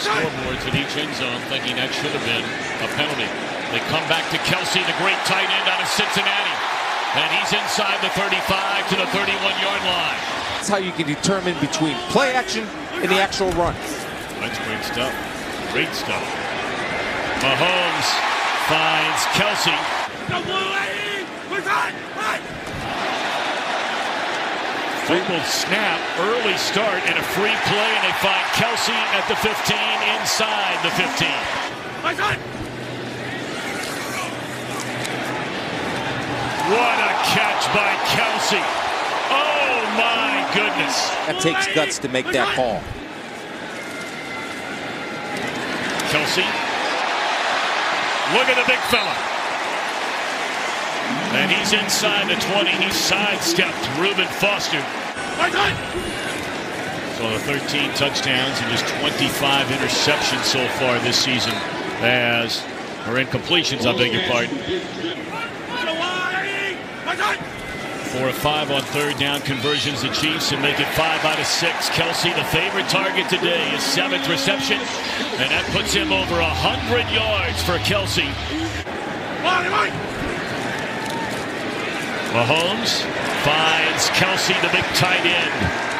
scoreboards at each end zone, thinking that should have been a penalty. They come back to Kelce, the great tight end out of Cincinnati. And he's inside the 35 to the 31-yard line. That's how you can determine between play action and the actual run. That's great stuff. Great stuff. Mahomes finds Kelce. Fumbled snap, early start, and a free play, and they find Kelce at the 15, inside the 15. What a catch by Kelce. Oh, my goodness. That takes guts to make that call. Kelce. Look at the big fella. And he's inside the 20. He sidestepped Reuben Foster. So the 13 touchdowns and just 25 interceptions so far this season as, or incompletions, I beg your pardon. Four or five on third down conversions, the Chiefs, and make it five out of six. Kelce, the favorite target today, his seventh reception, and that puts him over 100 yards for Kelce. Mahomes finds Kelce, the big tight end.